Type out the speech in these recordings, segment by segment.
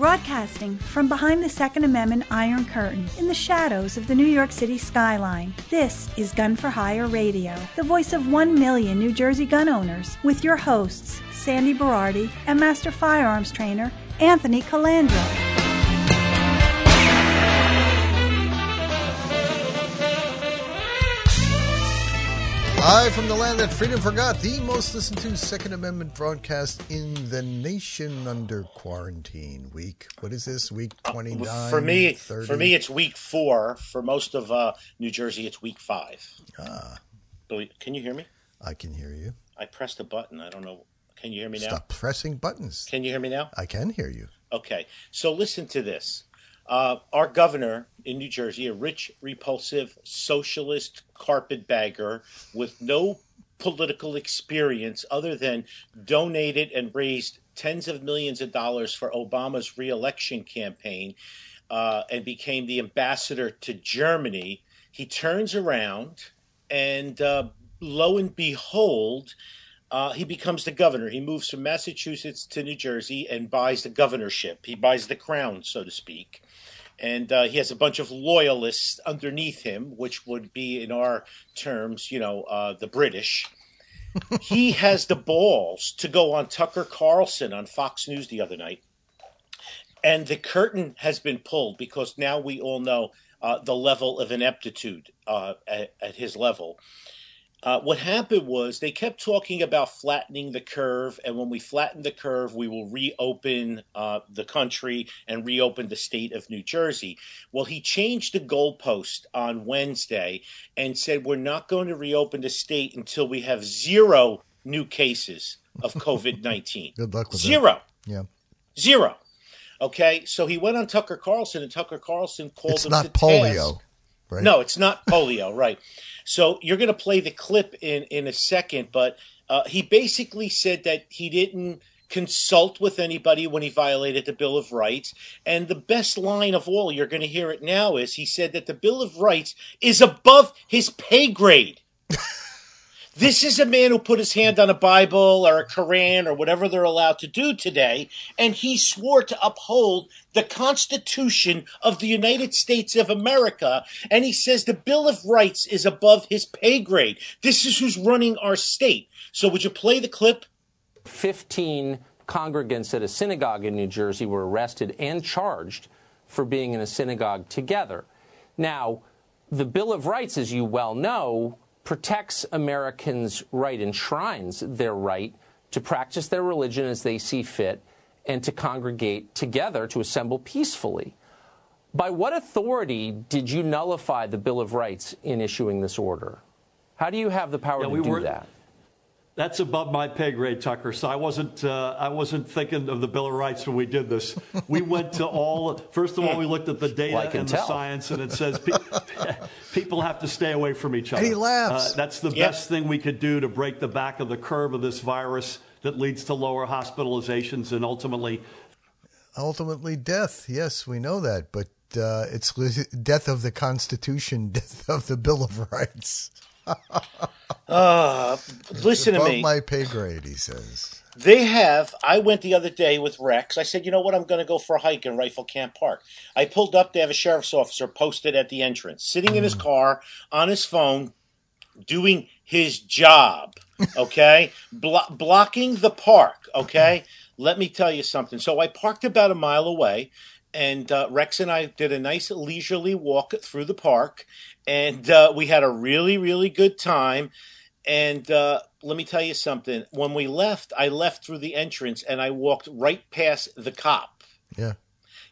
Broadcasting from behind the Second Amendment Iron Curtain in the shadows of the New York City skyline, this is Gun for Hire Radio, the voice of one million New Jersey gun owners, with your hosts, Sandy Berardi and Master Firearms Trainer Anthony Calandra. Live from the land that freedom forgot, the most listened to Second Amendment broadcast in the nation under quarantine week. What is this week twenty nine? Uh, for me, 30? for me, it's week four. For most of uh, New Jersey, it's week five. Ah, can you hear me? I can hear you. I pressed a button. I don't know. Can you hear me now? Stop pressing buttons. Can you hear me now? I can hear you. Okay, so listen to this. Uh, our governor in New Jersey, a rich, repulsive, socialist carpetbagger with no political experience other than donated and raised tens of millions of dollars for Obama's reelection campaign uh, and became the ambassador to Germany. He turns around and uh, lo and behold, uh, he becomes the governor. He moves from Massachusetts to New Jersey and buys the governorship. He buys the crown, so to speak. And uh, he has a bunch of loyalists underneath him, which would be, in our terms, you know, uh, the British. he has the balls to go on Tucker Carlson on Fox News the other night. And the curtain has been pulled because now we all know uh, the level of ineptitude uh, at, at his level. Uh, what happened was they kept talking about flattening the curve, and when we flatten the curve, we will reopen uh, the country and reopen the state of New Jersey. Well, he changed the goalpost on Wednesday and said we're not going to reopen the state until we have zero new cases of COVID 19. Good luck with zero. That. Yeah. Zero. Okay, so he went on Tucker Carlson, and Tucker Carlson called it's him not to polio, task. Right? No, it's not polio, right? So you're going to play the clip in in a second, but uh, he basically said that he didn't consult with anybody when he violated the Bill of Rights. And the best line of all, you're going to hear it now, is he said that the Bill of Rights is above his pay grade. This is a man who put his hand on a Bible or a Koran or whatever they're allowed to do today, and he swore to uphold the Constitution of the United States of America. And he says the Bill of Rights is above his pay grade. This is who's running our state. So, would you play the clip? 15 congregants at a synagogue in New Jersey were arrested and charged for being in a synagogue together. Now, the Bill of Rights, as you well know, protects Americans' right, enshrines their right to practice their religion as they see fit and to congregate together to assemble peacefully. By what authority did you nullify the Bill of Rights in issuing this order? How do you have the power Yeah, to we do that? That's above my pay grade, Tucker. So I wasn't, uh, I wasn't thinking of the Bill of Rights when we did this. We went to all. First of all, we looked at the data Well, I can and the science, and it says pe- people have to stay away from each other. And he laughs. Uh, that's the Yep. best thing we could do to break the back of the curve of this virus that leads to lower hospitalizations and ultimately Ultimately, death. Yes, we know that, but uh, it's death of the Constitution, death of the Bill of Rights. Uh, listen to me. my pay grade, he says. They have. I went the other day with Rex. I said, you know what? I'm going to go for a hike in Rifle Camp Park. I pulled up. They have a sheriff's officer posted at the entrance, sitting in his car on his phone, doing his job. Okay, Blo- blocking the park. Okay, let me tell you something. So I parked about a mile away. And uh, Rex and I did a nice leisurely walk through the park, and uh, we had a really, really good time. And uh, let me tell you something. When we left, I left through the entrance and I walked right past the cop. Yeah.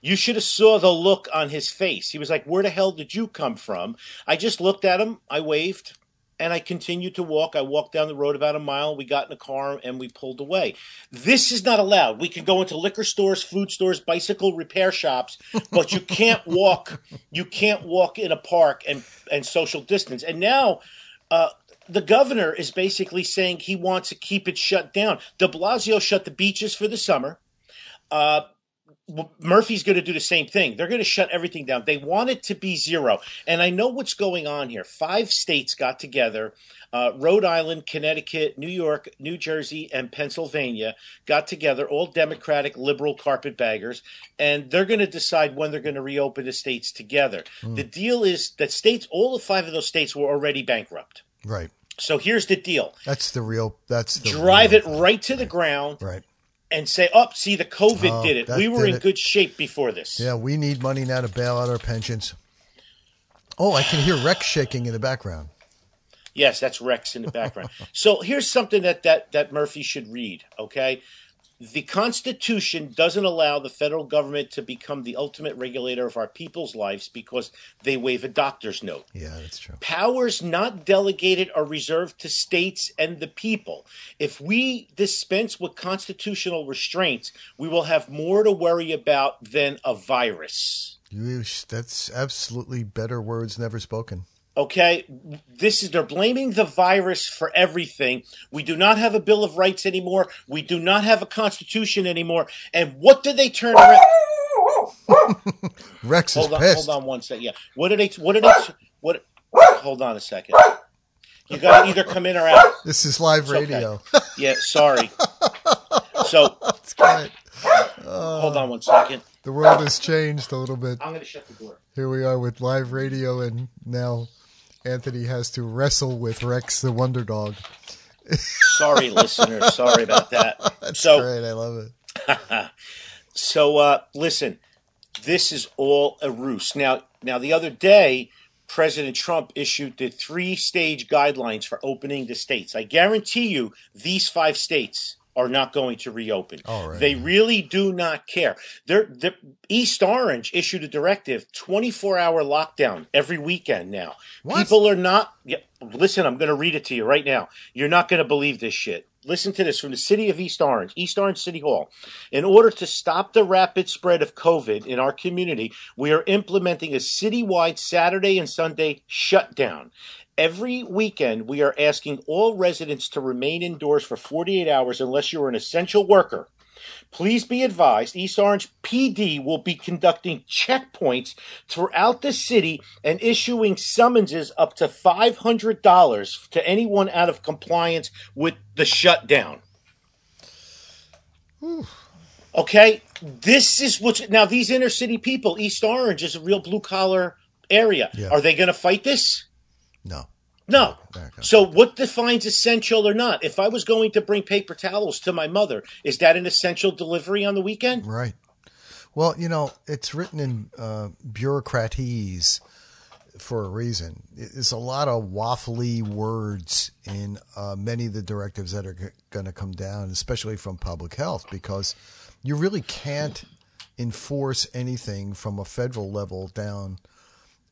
You should have saw the look on his face. He was like, "Where the hell did you come from?" I just looked at him. I waved, and I continued to walk. I walked down the road about a mile. We got in a car and we pulled away. This is not allowed. We can go into liquor stores, food stores, bicycle repair shops, but you can't walk. You can't walk in a park and and social distance. And now. Uh, the governor is basically saying he wants to keep it shut down. De Blasio shut the beaches for the summer. Uh, Murphy's going to do the same thing. They're going to shut everything down. They want it to be zero. And I know what's going on here. Five states got together uh, Rhode Island, Connecticut, New York, New Jersey, and Pennsylvania got together, all Democratic liberal carpetbaggers, and they're going to decide when they're going to reopen the states together. Mm. The deal is that states, all of five of those states were already bankrupt. Right. So here's the deal. That's the real. That's the drive real it right to the ground. Right and say, "Up, oh, see, the COVID oh, did it. We were in it. good shape before this." Yeah, we need money now to bail out our pensions. Oh, I can hear Rex shaking in the background. Yes, that's Rex in the background. so here's something that, that that Murphy should read. Okay, the Constitution doesn't allow the federal government to become the ultimate regulator of our people's lives because they waive a doctor's note. Yeah, that's true. Powers not delegated are reserved to states and the people. If we dispense with constitutional restraints, we will have more to worry about than a virus. That's absolutely better words never spoken. Okay, this is they're blaming the virus for everything. We do not have a Bill of Rights anymore. We do not have a Constitution anymore. And what did they turn around? Rex hold on, pissed. Hold on one second. Yeah. What did they? What did they? What? Hold on a second. You got to either come in or out. This is live it's radio. Okay. Yeah. Sorry. So. That's great. Uh, hold on one second. The world has changed a little bit. I'm going to shut the door. Here we are with live radio and now Anthony has to wrestle with Rex the Wonder Dog. Sorry, listeners. Sorry about that. That's so, great. I love it. so, uh, listen, this is all a ruse. Now, now the other day, President Trump issued the three-stage guidelines for opening the states. I guarantee you, these five states are not going to reopen. They really do not care. They're, they're, East Orange issued a directive 24 hour lockdown every weekend now. What? People are not. Yeah, listen, I'm going to read it to you right now. You're not going to believe this shit. Listen to this from the city of East Orange, East Orange City Hall. In order to stop the rapid spread of COVID in our community, we are implementing a citywide Saturday and Sunday shutdown. Every weekend, we are asking all residents to remain indoors for 48 hours unless you're an essential worker. Please be advised, East Orange PD will be conducting checkpoints throughout the city and issuing summonses up to $500 to anyone out of compliance with the shutdown. Okay, this is what now these inner city people, East Orange is a real blue collar area. Yeah. Are they going to fight this? No. No. So what defines essential or not? If I was going to bring paper towels to my mother, is that an essential delivery on the weekend? Right. Well, you know, it's written in uh, bureaucratese for a reason. There's a lot of waffly words in uh, many of the directives that are g- going to come down, especially from public health, because you really can't enforce anything from a federal level down –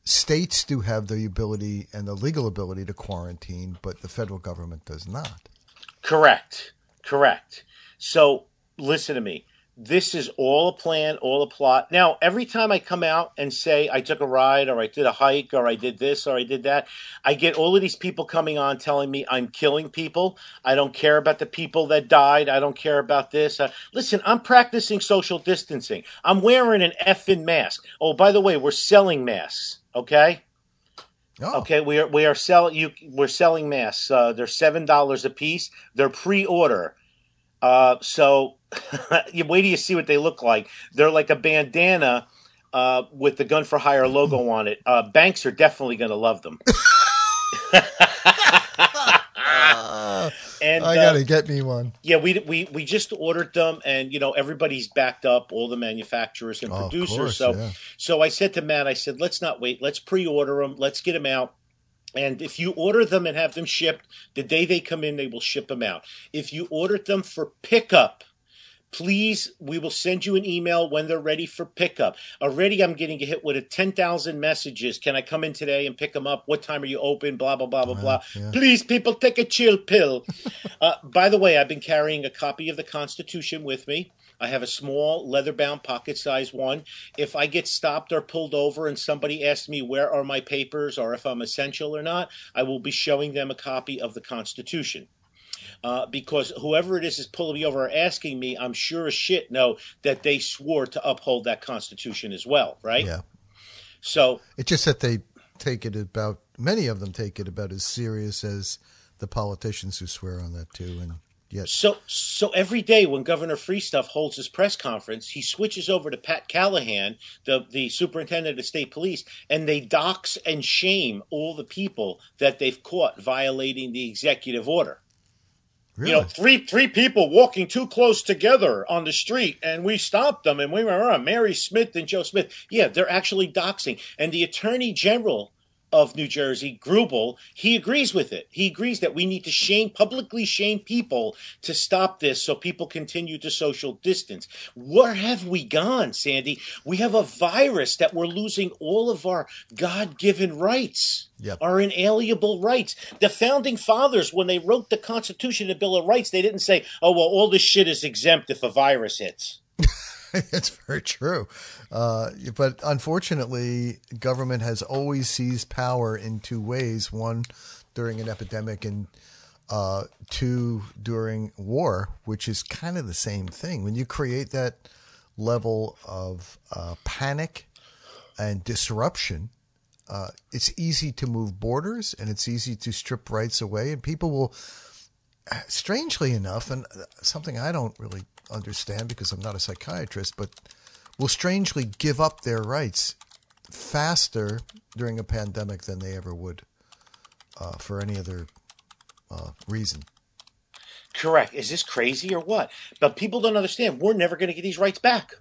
states do have the ability and the legal ability to quarantine, but the federal government does not. Correct. Correct. So listen to me. This is all a plan, all a plot. Now, every time I come out and say I took a ride or I did a hike or I did this or I did that, I get all of these people coming on telling me I'm killing people. I don't care about the people that died. I don't care about this. Uh, listen, I'm practicing social distancing. I'm wearing an effing mask. Oh, by the way, we're selling masks. Okay. Oh. Okay, we are we are selling you. We're selling masks. Uh, they're seven dollars a piece. They're pre-order. Uh, so you wait till you see what they look like. They're like a bandana uh, with the Gun for Hire logo on it. Uh, banks are definitely going to love them. And I gotta uh, get me one. Yeah, we we we just ordered them, and you know everybody's backed up, all the manufacturers and oh, producers. Course, so yeah. so I said to Matt, I said, let's not wait, let's pre-order them, let's get them out. And if you order them and have them shipped, the day they come in, they will ship them out. If you ordered them for pickup, please we will send you an email when they're ready for pickup. Already i'm getting hit with a 10,000 messages. Can i come in today and pick them up? What time are you open? Blah blah blah blah blah. yeah. please people take a chill pill. Uh, by the way i've been carrying a copy of the constitution with me. I have a small leather bound pocket size one. If I get stopped or pulled over and somebody asks me where are my papers or if I'm essential or not, I will be showing them a copy of the Constitution. Uh, because whoever it is is pulling me over or asking me, I'm sure as shit know that they swore to uphold that Constitution as well, right? Yeah. So It's just that they take it about many of them take it about as serious as the politicians who swear on that too, and yet So, so every day when Governor Freestuff holds his press conference, he switches over to Pat Callahan, the the superintendent of state police, and they dox and shame all the people that they've caught violating the executive order. Really, You know, three three people walking too close together on the street, and we stopped them, and we were Mary Smith and Joe Smith. Yeah, they're actually doxing, and the Attorney General of New Jersey, Grubel, he agrees with it. He agrees that we need to shame publicly shame people to stop this, so people continue to social distance. Where have we gone, Sandy? We have a virus that we're losing all of our God-given rights Yep. our inalienable rights. The founding fathers, when they wrote the Constitution and Bill of Rights, they didn't say, "Oh well, all this shit is exempt if a virus hits." it's very true. Uh, but unfortunately, government has always seized power in two ways: one during an epidemic, and uh, two during war, which is kind of the same thing. When you create that level of uh, panic and disruption, uh, it's easy to move borders and it's easy to strip rights away, and people will strangely enough, and something I don't really understand because I'm not a psychiatrist, but will strangely give up their rights faster during a pandemic than they ever would uh, for any other uh, reason. Correct. Is this crazy or what? But people don't understand. We're never going to get these rights back.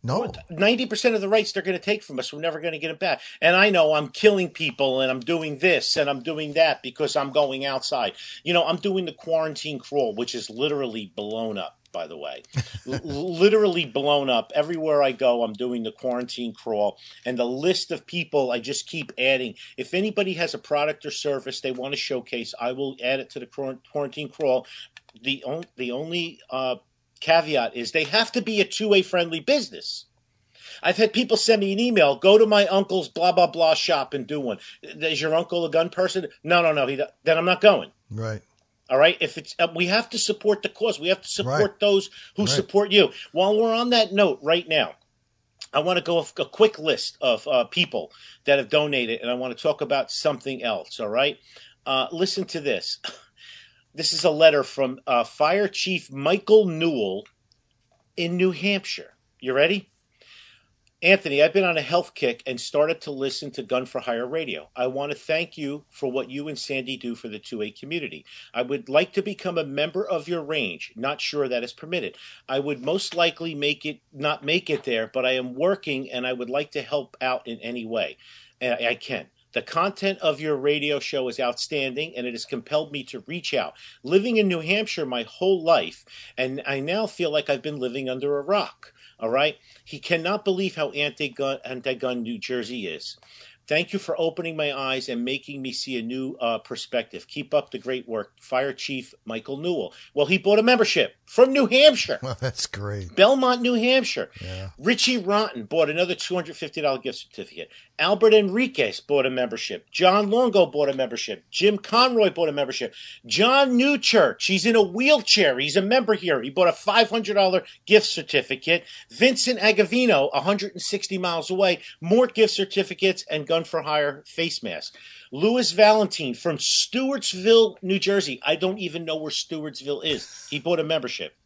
No, Ninety percent of the rights they're going to take from us, we're never going to get them back. And I know I'm killing people, and I'm doing this, and I'm doing that because I'm going outside. You know, I'm doing the quarantine crawl, which is literally blown up. By the way, literally blown up. Everywhere I go, I'm doing the quarantine crawl, and the list of people I just keep adding. If anybody has a product or service they want to showcase, I will add it to the quarantine crawl. The on- the only uh, caveat is they have to be a two-way friendly business. I've had people send me an email. Go to my uncle's blah blah blah shop and do one. Is your uncle a gun person? No, no, no. He then I'm not going. right. All right. If it's uh, we have to support the cause. We have to support Right. those who Right. support you. While we're on that note, right now, I want to go a quick list of uh, people that have donated, and I want to talk about something else. All right. Uh, listen to this. This is a letter from uh, Fire Chief Michael Newell in New Hampshire. You ready? Anthony, I've been on a health kick and started to listen to Gun for Hire radio. I want to thank you for what you and Sandy do for the 2A community. I would like to become a member of your range. Not sure that is permitted. I would most likely make it not make it there, but I am working and I would like to help out in any way. And I can. The content of your radio show is outstanding and it has compelled me to reach out. Living in New Hampshire my whole life, and I now feel like I've been living under a rock. All right? He cannot believe how anti gun, anti-gun New Jersey is. Thank you for opening my eyes and making me see a new uh, perspective. Keep up the great work. Fire Chief Michael Newell. Well, he bought a membership from New Hampshire. Well, that's great. Belmont, New Hampshire. Yeah. Richie Rotten bought another $250 gift certificate. Albert Enriquez bought a membership. John Longo bought a membership. Jim Conroy bought a membership. John Newchurch, he's in a wheelchair. He's a member here. He bought a $500 gift certificate. Vincent Agavino, 160 miles away, more gift certificates and gun for hire face masks. Louis Valentine from Stewartsville, New Jersey. I don't even know where Stewartsville is. He bought a membership.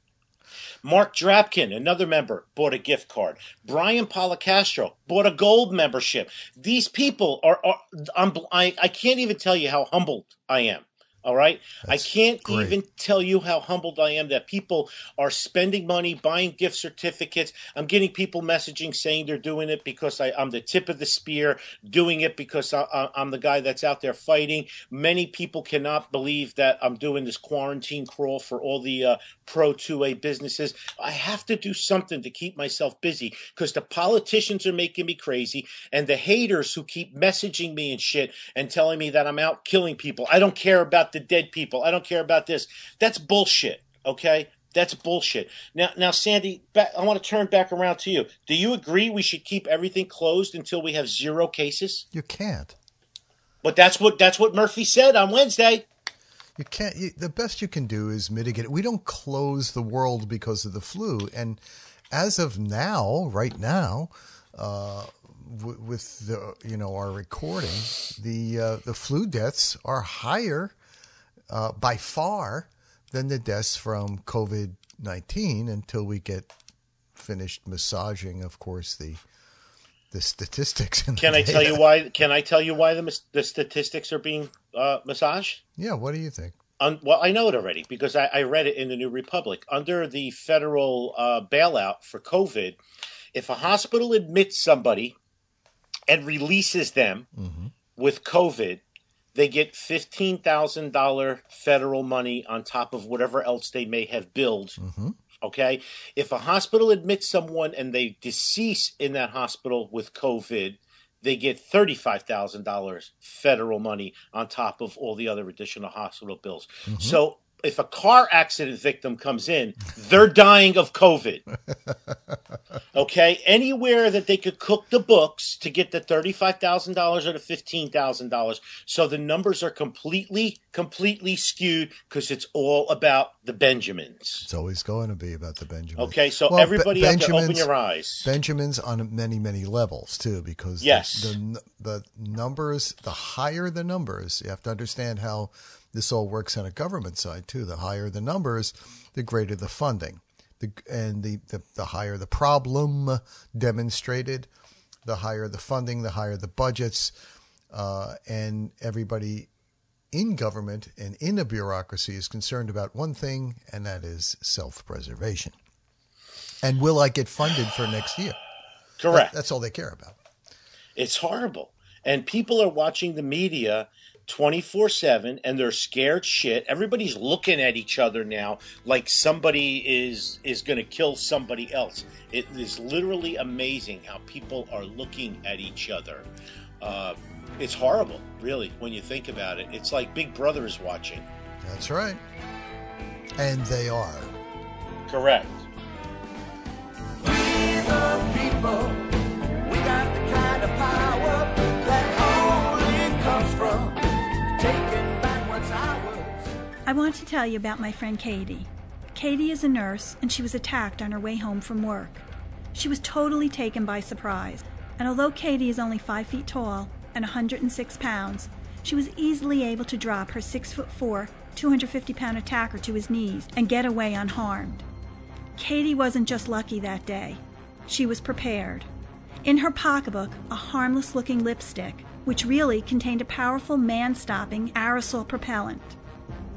Mark Drapkin, another member, bought a gift card. Brian Policastro bought a gold membership. These people are, are I'm, I, I can't even tell you how humbled I am. All right. That's I can't great. even tell you how humbled I am that people are spending money, buying gift certificates. I'm getting people messaging saying they're doing it because I, I'm the tip of the spear, doing it because I, I, I'm the guy that's out there fighting. Many people cannot believe that I'm doing this quarantine crawl for all the uh, pro 2A businesses. I have to do something to keep myself busy because the politicians are making me crazy and the haters who keep messaging me and shit and telling me that I'm out killing people. I don't care about the dead people. I don't care about this. That's bullshit. Okay. That's bullshit. Now, now, Sandy, back, I want to turn back around to you. Do you agree we should keep everything closed until we have zero cases? You can't. But that's what that's what Murphy said on Wednesday. You can't. You, the best you can do is mitigate it. We don't close the world because of the flu, and as of now, right now, uh, w- with the you know our recording, the uh, the flu deaths are higher uh, by far than the deaths from COVID nineteen until we get finished massaging, of course, the the statistics. Can the I tell you why? Can I tell you why the the statistics are being uh, massaged? Yeah, what do you think? Un- well, I know it already because I, I read it in the New Republic. Under the federal uh, bailout for COVID, if a hospital admits somebody and releases them with COVID, they get fifteen thousand dollar federal money on top of whatever else they may have billed. Okay, if a hospital admits someone and they decease in that hospital with COVID, they get thirty-five thousand dollars federal money on top of all the other additional hospital bills. Mm-hmm. So if a car accident victim comes in, they're dying of COVID. Okay, anywhere that they could cook the books to get the thirty-five thousand dollars or the fifteen thousand dollars, so the numbers are completely, completely skewed because it's all about the Benjamins. It's always going to be about the Benjamins. Okay, so Well, everybody Be- to open your eyes. Benjamins on many many levels too, because the- Yes. the, the numbers, the higher the numbers, you have to understand how this all works on a government side too. The higher the numbers, the greater the funding, the and the the, the higher the problem demonstrated, the higher the funding, the higher the budgets, uh, and everybody in government and in a bureaucracy is concerned about one thing, and that is self preservation. And will I get funded for next year? Correct. That's all they care about. It's horrible. And people are watching the media 24 7 and they're scared shit. Everybody's looking at each other now like somebody is is going to kill somebody else. It is literally amazing how people are looking at each other. Uh, it's horrible, really, when you think about it. It's like Big Brother is watching. That's right. And they are. Correct. I want to tell you about my friend Katie. Katie is a nurse, and she was attacked on her way home from work. She was totally taken by surprise, and although Katie is only 5 feet tall and 106 pounds, she was easily able to drop her 6 foot 4, 250 pound attacker to his knees and get away unharmed. Katie wasn't just lucky that day, she was prepared. In her pocketbook, a harmless looking lipstick, which really contained a powerful man stopping aerosol propellant.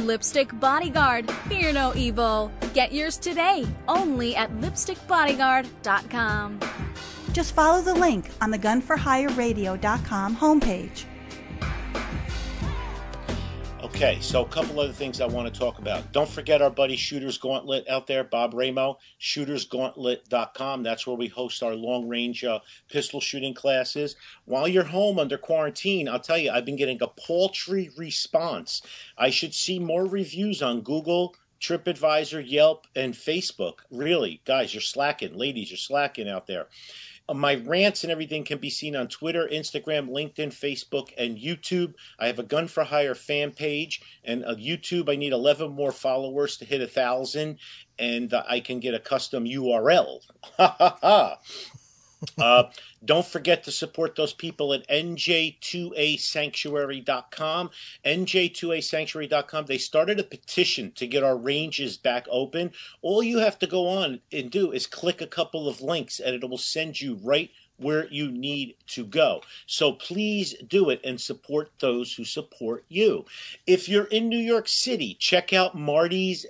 Lipstick Bodyguard, fear no evil. Get yours today, only at lipstickbodyguard.com. Just follow the link on the gunforhireradio.com homepage. Okay, so a couple other things I want to talk about. Don't forget our buddy Shooters Gauntlet out there, Bob Ramo, shootersgauntlet.com. That's where we host our long range uh, pistol shooting classes. While you're home under quarantine, I'll tell you, I've been getting a paltry response. I should see more reviews on Google, TripAdvisor, Yelp, and Facebook. Really, guys, you're slacking. Ladies, you're slacking out there. Uh, my rants and everything can be seen on Twitter, Instagram, LinkedIn, Facebook, and YouTube. I have a Gun for Hire fan page, and uh, YouTube. I need 11 more followers to hit a thousand, and uh, I can get a custom URL. Ha ha ha. Uh, don't forget to support those people at nj2asanctuary.com. nj2asanctuary.com. They started a petition to get our ranges back open. All you have to go on and do is click a couple of links, and it will send you right where you need to go. So please do it and support those who support you. If you're in New York City, check out Marty's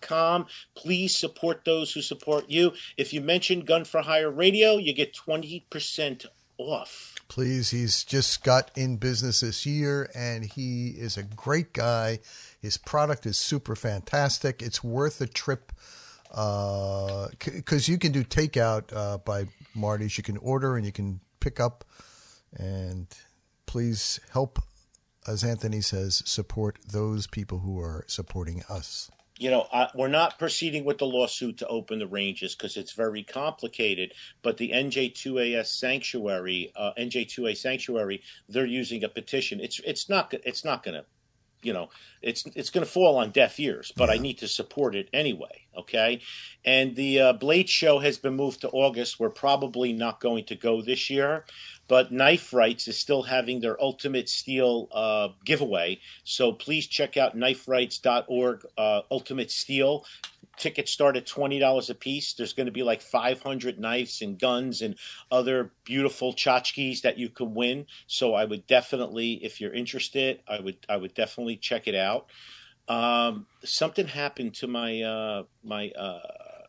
com. Please support those who support you. If you mention Gun for Hire Radio, you get 20% off. Please, he's just got in business this year and he is a great guy. His product is super fantastic. It's worth a trip because uh, you can do takeout uh, by Marty's. You can order and you can pick up. And please help, as Anthony says, support those people who are supporting us you know, I, we're not proceeding with the lawsuit to open the ranges because it's very complicated. But the NJ2AS sanctuary, uh, NJ2A sanctuary, they're using a petition. It's it's not it's not going to, you know, it's it's going to fall on deaf ears. But yeah. I need to support it anyway. Okay, and the uh, Blade show has been moved to August. We're probably not going to go this year, but Knife Rights is still having their Ultimate Steel uh, giveaway. So please check out kniferights.org, uh, Ultimate Steel. Tickets start at $20 a piece. There's going to be like 500 knives and guns and other beautiful tchotchkes that you can win. So I would definitely, if you're interested, I would I would definitely check it out. Um, something happened to my uh, my uh,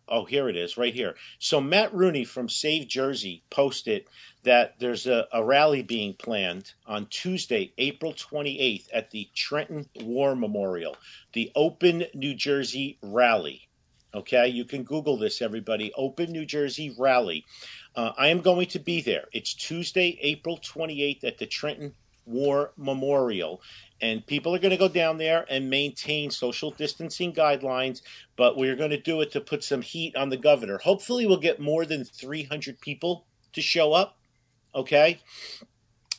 oh here it is right here. So Matt Rooney from Save Jersey posted that there's a, a, rally being planned on Tuesday, April 28th at the Trenton War Memorial, the Open New Jersey Rally. Okay, you can Google this, everybody. Open New Jersey Rally. Uh, I am going to be there. It's Tuesday, April 28th at the Trenton War Memorial. And people are going to go down there and maintain social distancing guidelines, but we're going to do it to put some heat on the governor. Hopefully, we'll get more than 300 people to show up Okay.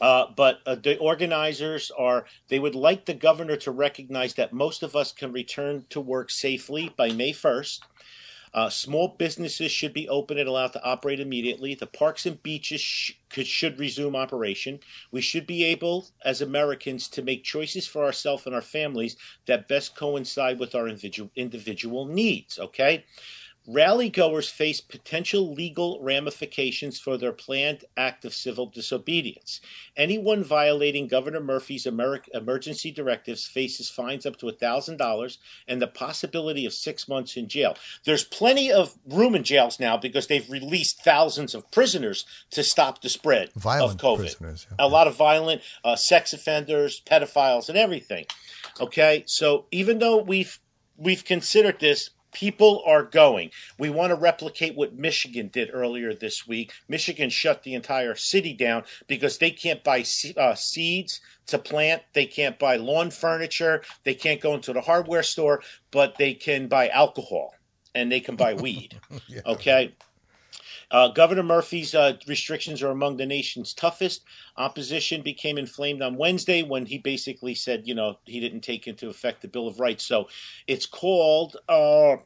Uh, but uh, the organizers are, they would like the governor to recognize that most of us can return to work safely by May 1st. Uh, small businesses should be open and allowed to operate immediately. The parks and beaches sh- could, should resume operation. We should be able, as Americans, to make choices for ourselves and our families that best coincide with our individual, individual needs. Okay? Rally goers face potential legal ramifications for their planned act of civil disobedience. Anyone violating Governor Murphy's emergency directives faces fines up to $1,000 and the possibility of six months in jail. There's plenty of room in jails now because they've released thousands of prisoners to stop the spread violent of COVID. Prisoners, yeah. A lot of violent uh, sex offenders, pedophiles, and everything. Okay, so even though we've we've considered this People are going. We want to replicate what Michigan did earlier this week. Michigan shut the entire city down because they can't buy uh, seeds to plant. They can't buy lawn furniture. They can't go into the hardware store, but they can buy alcohol and they can buy weed. yeah. Okay. Uh, Governor Murphy's uh, restrictions are among the nation's toughest. Opposition became inflamed on Wednesday when he basically said, you know, he didn't take into effect the Bill of Rights. So it's called uh,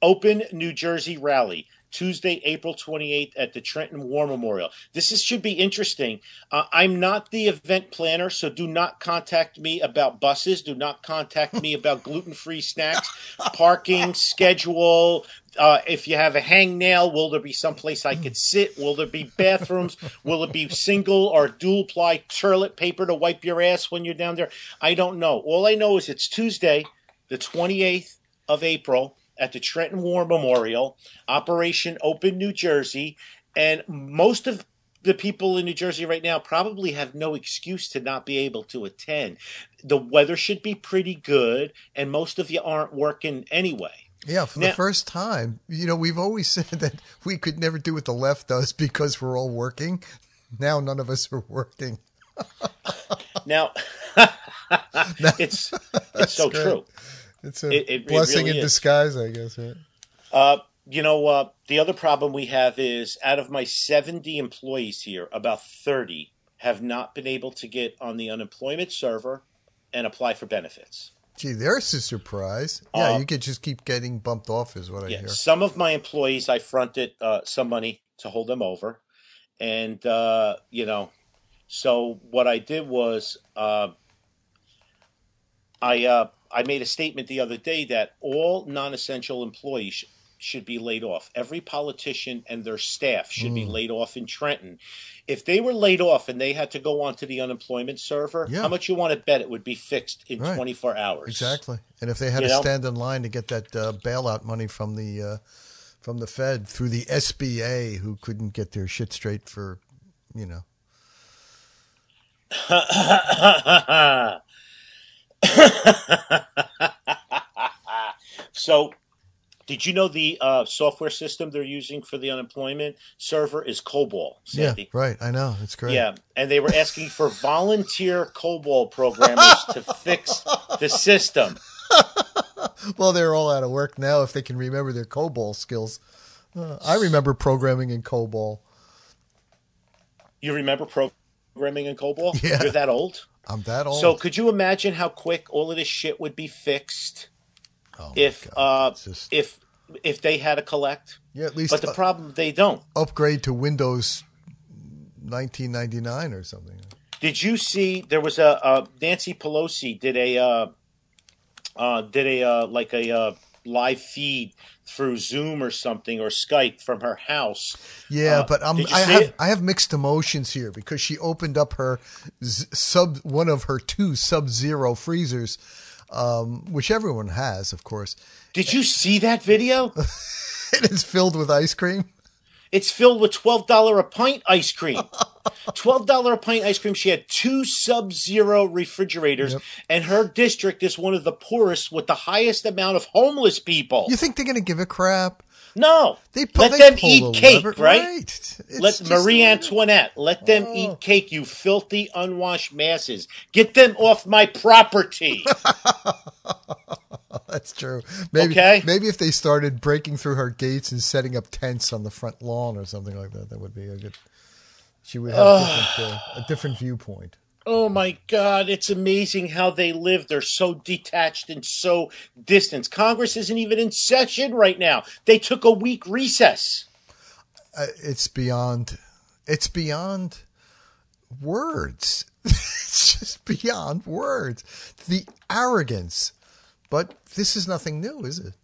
Open New Jersey Rally. Tuesday, April 28th at the Trenton War Memorial. This is, should be interesting. Uh, I'm not the event planner, so do not contact me about buses. Do not contact me about gluten free snacks, parking, schedule. Uh, if you have a hangnail, will there be someplace I could sit? Will there be bathrooms? will it be single or dual ply toilet paper to wipe your ass when you're down there? I don't know. All I know is it's Tuesday, the 28th of April at the Trenton War Memorial, Operation Open New Jersey, and most of the people in New Jersey right now probably have no excuse to not be able to attend. The weather should be pretty good, and most of you aren't working anyway. Yeah, for Now- the first time, you know, we've always said that we could never do what the left does because we're all working. Now none of us are working. Now, it's it's so great. true. It's a It- it- it blessing really in is. disguise, I guess, right? Uh, you know, uh, the other problem we have is out of my 70 employees here, about 30 have not been able to get on the unemployment server and apply for benefits. Gee, there's a surprise. Yeah, Uh, you could just keep getting bumped off, is what I Yeah, hear. some of my employees, I fronted uh, some money to hold them over, and uh, you know, so what I did was uh, I uh, I made a statement the other day that all non-essential employees sh- should be laid off. Every politician and their staff should Mm. be laid off in Trenton. If they were laid off and they had to go onto the unemployment server, Yeah. how much you want to bet it would be fixed in Right. 24 hours? Exactly. And if they had You to know? stand in line to get that uh, bailout money from the uh, from the Fed through the SBA, who couldn't get their shit straight for, you know, so, did you know the uh, software system they're using for the unemployment server is COBOL, Sandy? yeah, right. I know it's great. Yeah, and they were asking for volunteer COBOL programmers to fix the system. Well, they're all out of work now if they can remember their COBOL skills. Uh, I remember programming in COBOL. You remember programming in COBOL? Yeah. You're that old? I'm that old. So, could you imagine how quick all of this shit would be fixed Oh, if uh, just- if if they had to collect? yeah, at least But the uh, problem, they don't. upgrade to Windows 1999 or something. Did you see there was a uh, Nancy Pelosi did a uh, uh, did a uh, like a uh, live feed through Zoom or something or Skype from her house. Yeah, Uh, but um, I have it? I have mixed emotions here because she opened up her z- sub one of her two sub zero freezers, um, which everyone has, of course. Did you see that video? It is filled with ice cream. It's filled with twelve dollar a pint ice cream. Twelve dollar a pint ice cream. She had two sub zero refrigerators, and her district is one of the poorest with the highest amount of homeless people. You think they're going to give a crap? no, They pull, let they them eat cake, right? It's Let Marie it- Antoinette let them Oh. eat cake, you filthy unwashed masses. Get them off my property. That's true. Maybe Okay. maybe if they started breaking through her gates and setting up tents on the front lawn or something like that, that would be a good. She would have a different, uh, a different viewpoint. oh my God, it's amazing how they live. They're so detached and so distant. Congress isn't even in session right now. They took a week recess. uh, it's beyond it's beyond words it's just beyond words the arrogance but this is nothing new is it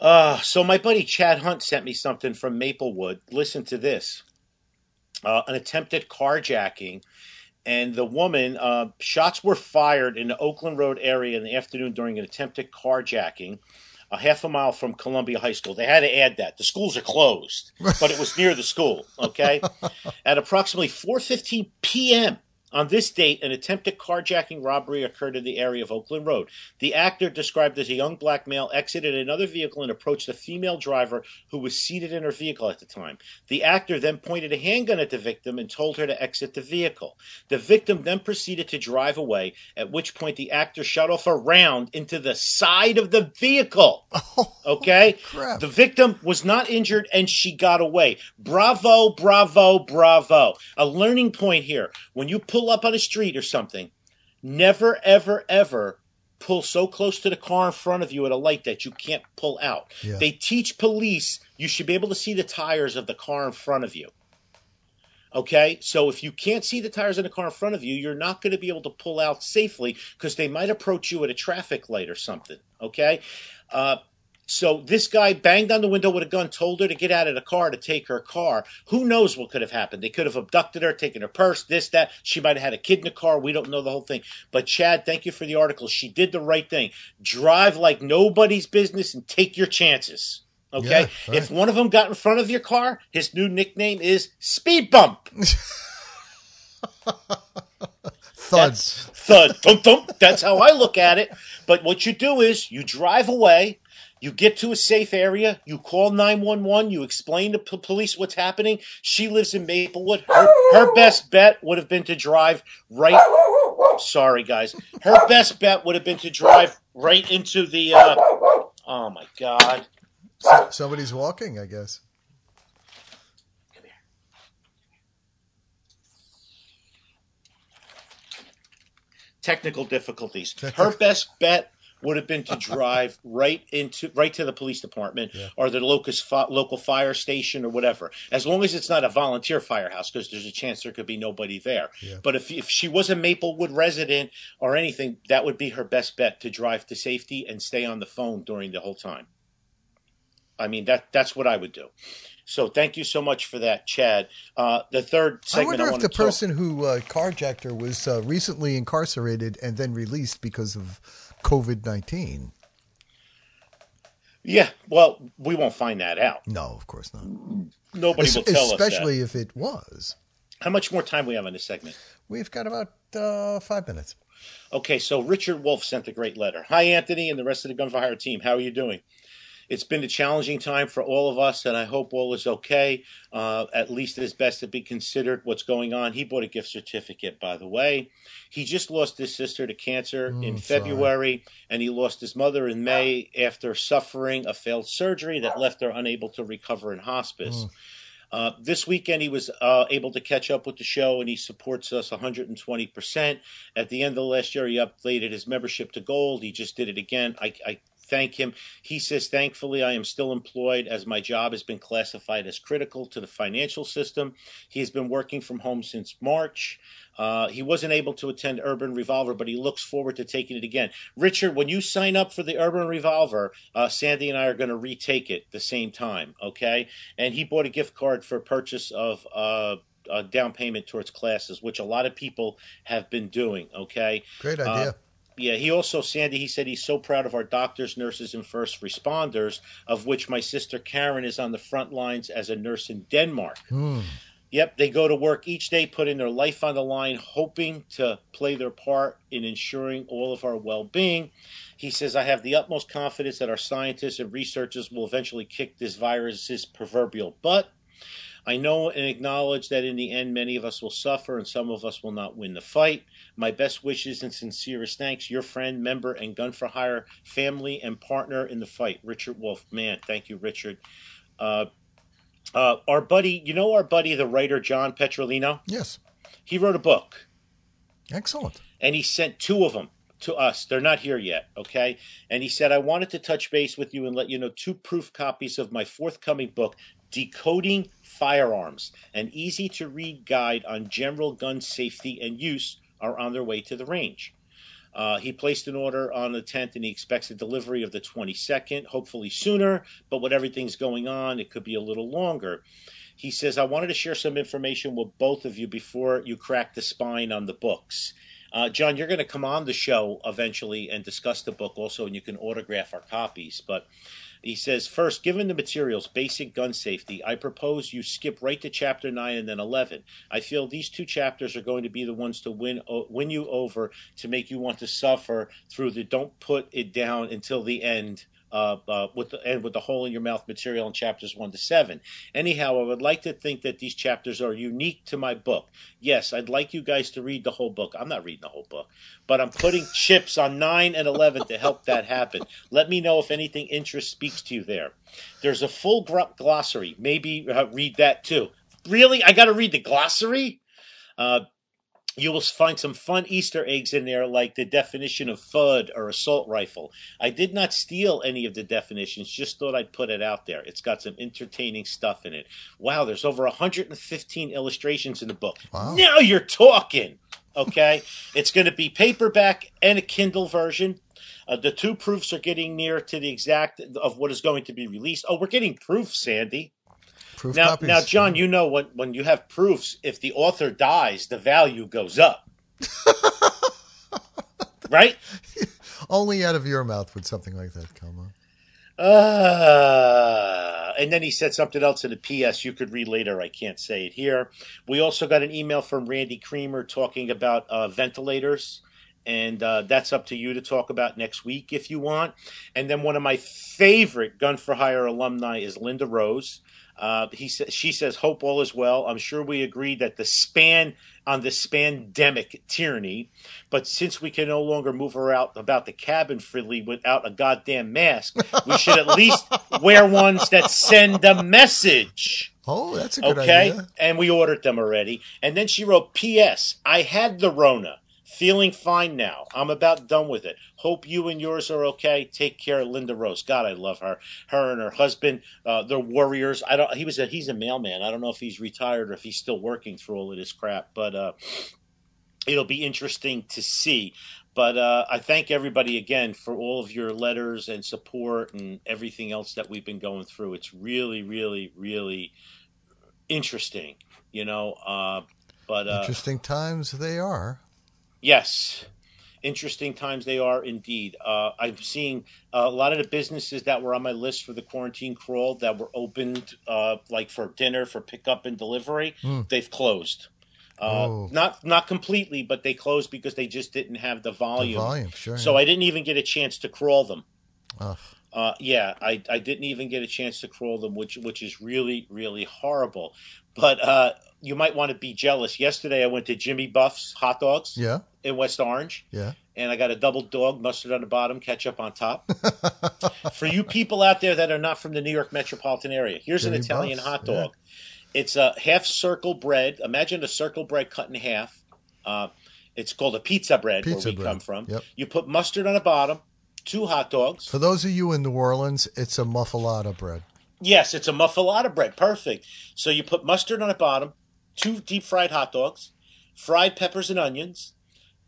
Uh, so my buddy Chad Hunt sent me something from Maplewood. Listen to this. Uh, an attempted carjacking, and the woman uh, shots were fired in the Oakland Road area in the afternoon during an attempted carjacking, a half a mile from Columbia High School. They had to add that the schools are closed, but it was near the school. Okay, at approximately 4:15 p.m. On this date, an attempted carjacking robbery occurred in the area of Oakland Road. The actor, described as a young black male, exited another vehicle and approached a female driver who was seated in her vehicle at the time. The actor then pointed a handgun at the victim and told her to exit the vehicle. The victim then proceeded to drive away, at which point the actor shot off a round into the side of the vehicle. Oh, okay? crap. The victim was not injured and she got away. Bravo, bravo, bravo. A learning point here. When you pull up on a street or something, never, ever, ever pull so close to the car in front of you at a light that you can't pull out. Yeah. They teach police you should be able to see the tires of the car in front of you. Okay, so if you can't see the tires in the car in front of you, you're not going to be able to pull out safely because they might approach you at a traffic light or something. Okay, uh, so this guy banged on the window with a gun, told her to get out of the car to take her car. Who knows what could have happened? They could have abducted her, taken her purse, this, that. She might have had a kid in the car. We don't know the whole thing. But Chad, thank you for the article. She did the right thing. Drive like nobody's business and take your chances. Okay. Yeah, right. If one of them got in front of your car, his new nickname is Speed Bump. Thud. That's thud, thump, thump. That's how I look at it. But what you do is you drive away, you get to a safe area, you call 911, you explain to p- police what's happening. She lives in Maplewood. Her, her best bet would have been to drive right. Sorry, guys. Her best bet would have been to drive right into the. Uh, oh my God. So- somebody's walking, I guess. technical difficulties. Her best bet would have been to drive right into right to the police department or the locus fi- local fire station or whatever. As long as it's not a volunteer firehouse, because there's a chance there could be nobody there. But if if she was a Maplewood resident or anything, that would be her best bet to drive to safety and stay on the phone during the whole time. I mean that that's what I would do. So thank you so much for that, Chad. Uh, the third segment. I wonder I, if the talk- person who uh, carjacked her was uh, recently incarcerated and then released because of COVID 19. Yeah, well, we won't find that out. No, of course not. Nobody Es- will tell us that. Especially if it was. How much more time we have on this segment? We've got about uh, five minutes. Okay, so Richard Wolf sent a great letter. Hi, Anthony, and the rest of the Gun for Hire team. How are you doing? It's been a challenging time for all of us, and I hope all is okay. Uh, at least as best to be considered what's going on. He bought a gift certificate, by the way. He just lost his sister to cancer in sorry. February, and he lost his mother in May after suffering a failed surgery that left her unable to recover in hospice. Uh, this weekend, he was uh, able to catch up with the show, and he supports us 120%. At the end of the last year, he updated his membership to gold. He just did it again. I, I thank him. He says, Thankfully, I am still employed as my job has been classified as critical to the financial system. He has been working from home since March. Uh, he wasn't able to attend Urban Revolver, but he looks forward to taking it again. Richard, when you sign up for the Urban Revolver, uh, Sandy and I are going to retake it the same time, okay? And he bought a gift card for purchase of uh, a down payment towards classes, which a lot of people have been doing, okay? Great Uh, idea. Yeah, he also, Sandy, he said he's so proud of our doctors, nurses, and first responders, of which my sister Karen is on the front lines as a nurse in Denmark. Hmm. Yep, they go to work each day, putting their life on the line, hoping to play their part in ensuring all of our well being. He says, I have the utmost confidence that our scientists and researchers will eventually kick this virus's proverbial butt. I know and acknowledge that in the end, many of us will suffer and some of us will not win the fight. My best wishes and sincerest thanks, your friend, member, and Gun for Hire family and partner in the fight, Richard Wolf. Man, thank you, Richard. Uh, uh, our buddy, you know our buddy, the writer John Petrolino? Yes. He wrote a book Excellent. and he sent two of them to us. They're not here yet, okay? And he said, I wanted to touch base with you and let you know two proof copies of my forthcoming book, Decoding Firearms, an easy to read guide on general gun safety and use, are on their way to the range. Uh, he placed an order on the 10th and he expects a delivery of the 22nd, hopefully sooner, but with everything's going on, it could be a little longer. He says, I wanted to share some information with both of you before you crack the spine on the books. Uh, John, you're going to come on the show eventually and discuss the book also, and you can autograph our copies. But he says, first, given the materials, basic gun safety, I propose you skip right to chapter 9 and then 11. I feel these two chapters are going to be the ones to win, win you over to make you want to suffer through the don't put it down until the end. Uh, uh, with the and with the hole in your mouth material in chapters one to seven. Anyhow, I would like to think that these chapters are unique to my book. Yes, I'd like you guys to read the whole book. I'm not reading the whole book, but I'm putting chips on nine and eleven to help that happen. Let me know if anything interest speaks to you there. There's a full glossary. Maybe uh, read that too. Really, I got to read the glossary. Uh, you will find some fun Easter eggs in there, like the definition of FUD or assault rifle. I did not steal any of the definitions, just thought I'd put it out there. It's got some entertaining stuff in it. Wow, there's over 115 illustrations in the book. Wow. Now you're talking. Okay, it's going to be paperback and a Kindle version. Uh, the two proofs are getting near to the exact of what is going to be released. Oh, we're getting proofs, Sandy. Proof Now, copies. now, John, you know when when you have proofs, if the author dies, the value goes up. right? Only out of your mouth would something like that come up. Uh, and then he said something else in the PS you could read later. I can't say it here. We also got an email from Randy Creamer talking about uh, ventilators. And uh, that's up to you to talk about next week if you want. And then one of my favorite Gun for Hire alumni is Linda Rose. Uh, he sa- she says, "Hope all is well." I'm sure we agree that the span on the spandemic tyranny, but since we can no longer move her out about the cabin freely without a goddamn mask, we should at least wear ones that send a message. Oh, that's a good Okay, idea. and we ordered them already. And then she wrote, "P.S. I had the Rona." Feeling fine now. I'm about done with it. Hope you and yours are okay. Take care, Linda Rose. God, I love her. Her and her husband, uh, they're warriors. I don't. He was a. He's a mailman. I don't know if he's retired or if he's still working through all of this crap. But uh, it'll be interesting to see. But uh, I thank everybody again for all of your letters and support and everything else that we've been going through. It's really, really, really interesting. You know. Uh, but uh, Interesting times they are. Yes. Interesting times they are indeed. Uh, I'm seeing a lot of the businesses that were on my list for the quarantine crawl that were opened, uh, like for dinner, for pickup and delivery, they've closed. Uh, Oh. Not not completely, but they closed because they just didn't have the volume. volume, sure, So yeah. I didn't even get a chance to crawl them. Uh, yeah, I, I didn't even get a chance to crawl them, which which is really really horrible. But uh, you might want to be jealous. Yesterday I went to Jimmy Buff's hot dogs Yeah, in West Orange, yeah. and I got a double dog, mustard on the bottom, ketchup on top. For you people out there that are not from the New York metropolitan area, here's an Italian Buff's, hot yeah. dog. It's a half circle bread. Imagine a circle bread cut in half. Uh, it's called a pizza bread Pizza where we bread. come from. Yep. You put mustard on the bottom, two hot dogs. For those of you in New Orleans, it's a muffuletta bread. Yes, it's a muffuletta bread. Perfect. So you put mustard on the bottom, two deep fried hot dogs, fried peppers and onions,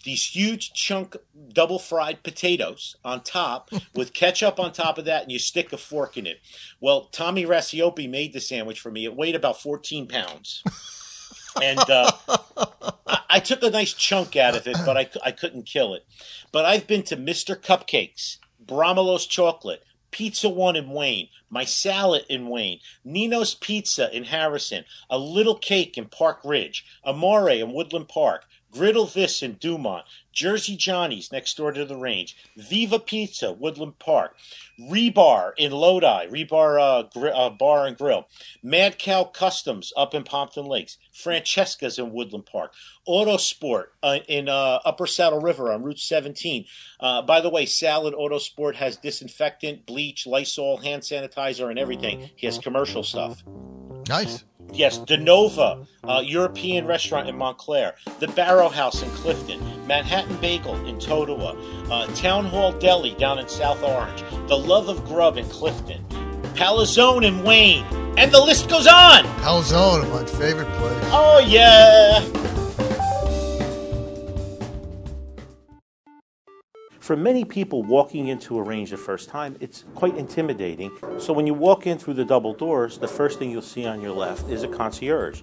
these huge chunk double fried potatoes on top with ketchup on top of that, and you stick a fork in it. Well, Tommy Rasiopi made the sandwich for me. It weighed about 14 pounds. And uh, I, I took a nice chunk out of it, but I, I couldn't kill it. But I've been to Mr. Cupcakes, Bromelo's Chocolate, Pizza One in Wayne, My Salad in Wayne, Nino's Pizza in Harrison, A Little Cake in Park Ridge, Amore in Woodland Park, Griddle This in Dumont, Jersey Johnny's next door to the range, Viva Pizza, Woodland Park, Rebar in Lodi, Rebar uh, gr- uh, Bar and Grill, Mad Cow Customs up in Pompton Lakes, Francesca's in Woodland Park, Autosport uh, in uh, Upper Saddle River on Route 17. Uh, by the way, Salad Autosport has disinfectant, bleach, Lysol, hand sanitizer, and everything. He has commercial stuff. Nice. Yes, De Nova, uh, European restaurant in Montclair, the Barrow House in Clifton, Manhattan Bagel in Totowa, uh, Town Hall Deli down in South Orange, The Love of Grub in Clifton, Palazone in Wayne, and the list goes on. Calzone, my favorite place. Oh yeah. For many people walking into a range the first time, it's quite intimidating. So when you walk in through the double doors, the first thing you'll see on your left is a concierge.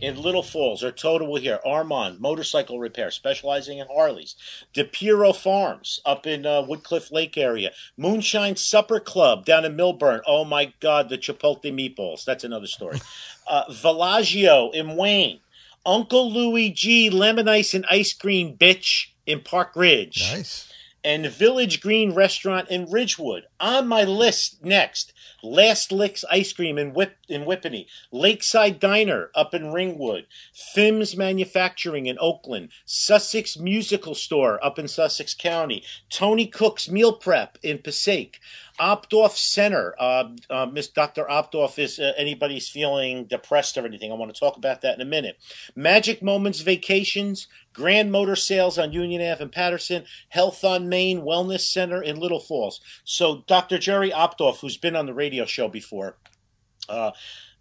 in Little Falls, or Total here, Armand Motorcycle Repair, specializing in Harleys. DePiro Farms up in uh, Woodcliff Lake area. Moonshine Supper Club down in Millburn. Oh my God, the Chipotle meatballs. That's another story. Uh, Villaggio in Wayne. Uncle Louie G Lemon Ice and Ice Cream Bitch in Park Ridge. Nice. And Village Green Restaurant in Ridgewood. On my list next, Last Licks Ice Cream in Whip in Whippany, Lakeside Diner up in Ringwood, Fims Manufacturing in Oakland, Sussex Musical Store up in Sussex County, Tony Cook's Meal Prep in Passaic, Optoff Center. Uh, uh, Miss Dr. Optoff is uh, anybody's feeling depressed or anything. I want to talk about that in a minute. Magic Moments Vacations, Grand Motor Sales on Union Ave in Paterson, Health on Main Wellness Center in Little Falls. So Dr. Jerry Optoff, who's been on the radio show before,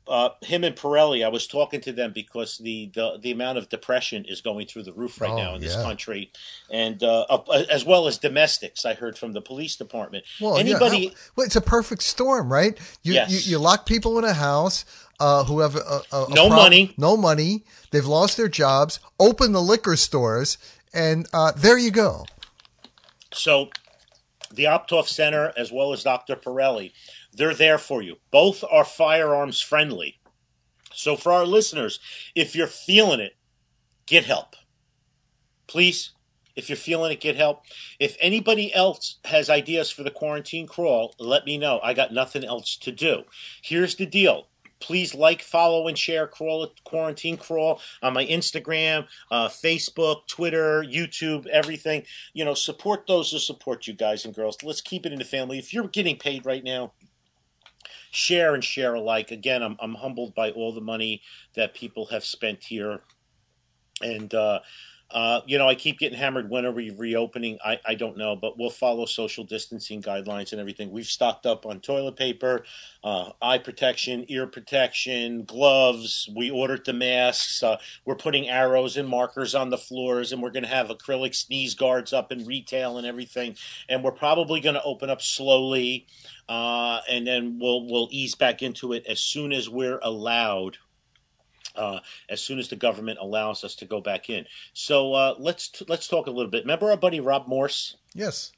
uh, uh, him and Pirelli, I was talking to them because the, the, the amount of depression is going through the roof right Oh, now in this yeah. country, and uh, up- as well as domestics. I heard from the police department. Well, yeah, Anybody, how- well, it's a perfect storm, right? You, Yes. you, you lock people in a house uh, who have a, a, a No money. no money. They've lost their jobs. Open the liquor stores, and uh, there you go. So, the Optoff Center as well as Dr. Pirelli, they're there for you. Both are firearms friendly. So, for our listeners, if you're feeling it, get help. Please, if you're feeling it, get help. If anybody else has ideas for the quarantine crawl, let me know. I got nothing else to do. Here's the deal. Please like, follow, and share Crawl Quarantine Crawl on my Instagram, uh, Facebook, Twitter, YouTube, everything. You know, support those who support you guys and girls. Let's keep it in the family. If you're getting paid right now, share and share alike. Again, I'm, I'm humbled by all the money that people have spent here. And, uh, uh, you know, I keep getting hammered. When are we reopening? I, I don't know, but we'll follow social distancing guidelines and everything. We've stocked up on toilet paper, uh, eye protection, ear protection, gloves. We ordered the masks. Uh, we're putting arrows and markers on the floors, and we're going to have acrylic sneeze guards up in retail and everything. And we're probably going to open up slowly, uh, and then we'll we'll ease back into it as soon as we're allowed uh, as soon as the government allows us to go back in. So uh, let's t- let's talk a little bit. Remember our buddy Rob Morse? Yes.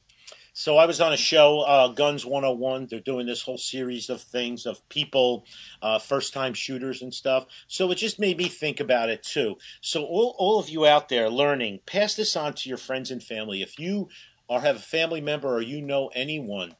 So I was on a show, uh, Guns 101. They're doing this whole series of things of people, uh, first time shooters and stuff. So it just made me think about it too. So all, all of you out there learning, pass this on to your friends and family. If you or have a family member or you know anyone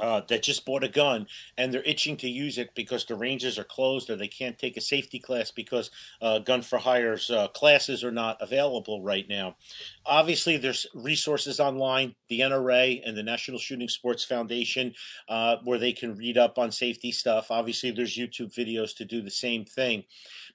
uh, that just bought a gun and they're itching to use it because the ranges are closed or they can't take a safety class because uh, gun for hire's uh, classes are not available right now. Obviously, there's resources online, the NRA and the National Shooting Sports Foundation, uh, where they can read up on safety stuff. Obviously, there's YouTube videos to do the same thing.